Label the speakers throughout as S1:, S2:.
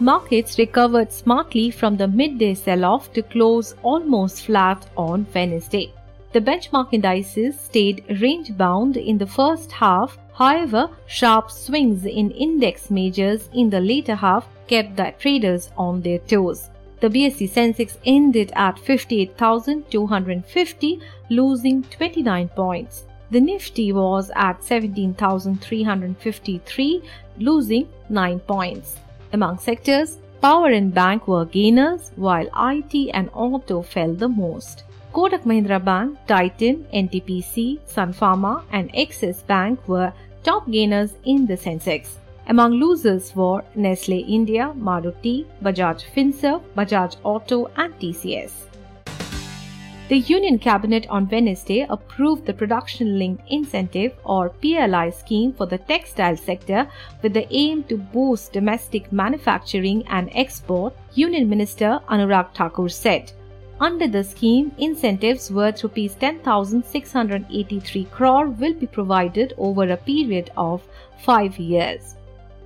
S1: Markets recovered smartly from the midday sell off to close almost flat on Wednesday. The benchmark indices stayed range bound in the first half, however, sharp swings in index majors in the later half kept the traders on their toes. The BSE Sensex ended at 58,250, losing 29 points. The Nifty was at 17,353, losing 9 points. Among sectors, power and bank were gainers while IT and auto fell the most. Kotak Mahindra Bank, Titan, NTPC, Sun Pharma and Axis Bank were top gainers in the Sensex. Among losers were Nestle India, Maruti, Bajaj Finserv, Bajaj Auto and TCS. The Union Cabinet on Wednesday approved the Production Linked Incentive or PLI scheme for the textile sector with the aim to boost domestic manufacturing and export, Union Minister Anurag Thakur said. Under the scheme, incentives worth Rs 10,683 crore will be provided over a period of 5 years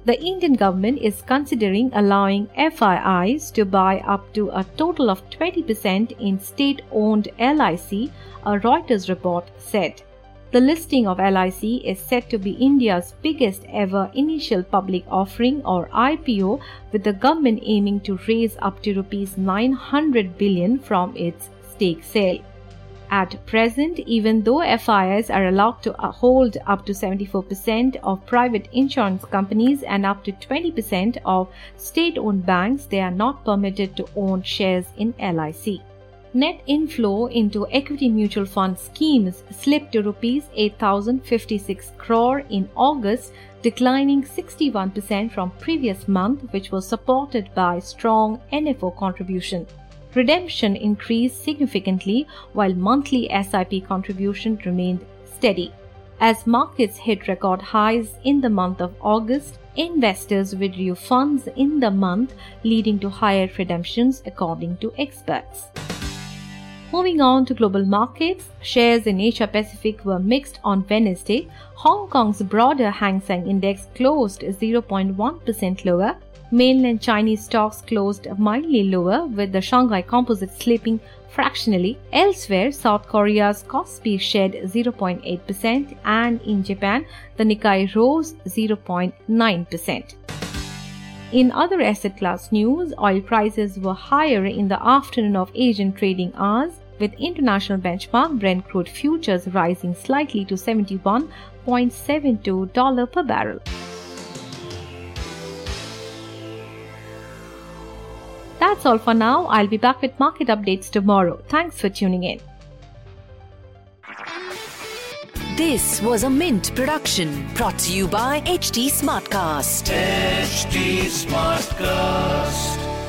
S1: the Indian government is considering allowing FIIs to buy up to a total of 20% in state owned LIC, a Reuters report said. The listing of LIC is said to be India's biggest ever initial public offering or IPO, with the government aiming to raise up to rupees 900 billion from its stake sale. At present, even though FIIs are allowed to uh, hold up to 74% of private insurance companies and up to 20% of state owned banks, they are not permitted to own shares in LIC. Net inflow into equity mutual fund schemes slipped to rupees 8056 crore in August, declining 61% from previous month which was supported by strong NFO contribution redemption increased significantly while monthly SIP contribution remained steady. As markets hit record highs in the month of August, investors withdrew funds in the month, leading to higher redemptions according to experts. Moving on to global markets, shares in Asia Pacific were mixed on Wednesday. Hong Kong's broader Hang Seng Index closed 0.1% lower, Mainland Chinese stocks closed mildly lower, with the Shanghai Composite slipping fractionally. Elsewhere, South Korea's Kospi shed 0.8%, and in Japan, the Nikkei rose 0.9%. In other asset class news, oil prices were higher in the afternoon of Asian trading hours, with international benchmark Brent crude futures rising slightly to $71.72 per barrel. That's all for now. I'll be back with market updates tomorrow. Thanks for tuning in.
S2: This was a Mint production brought to you by HT Smartcast.
S3: HT Smartcast.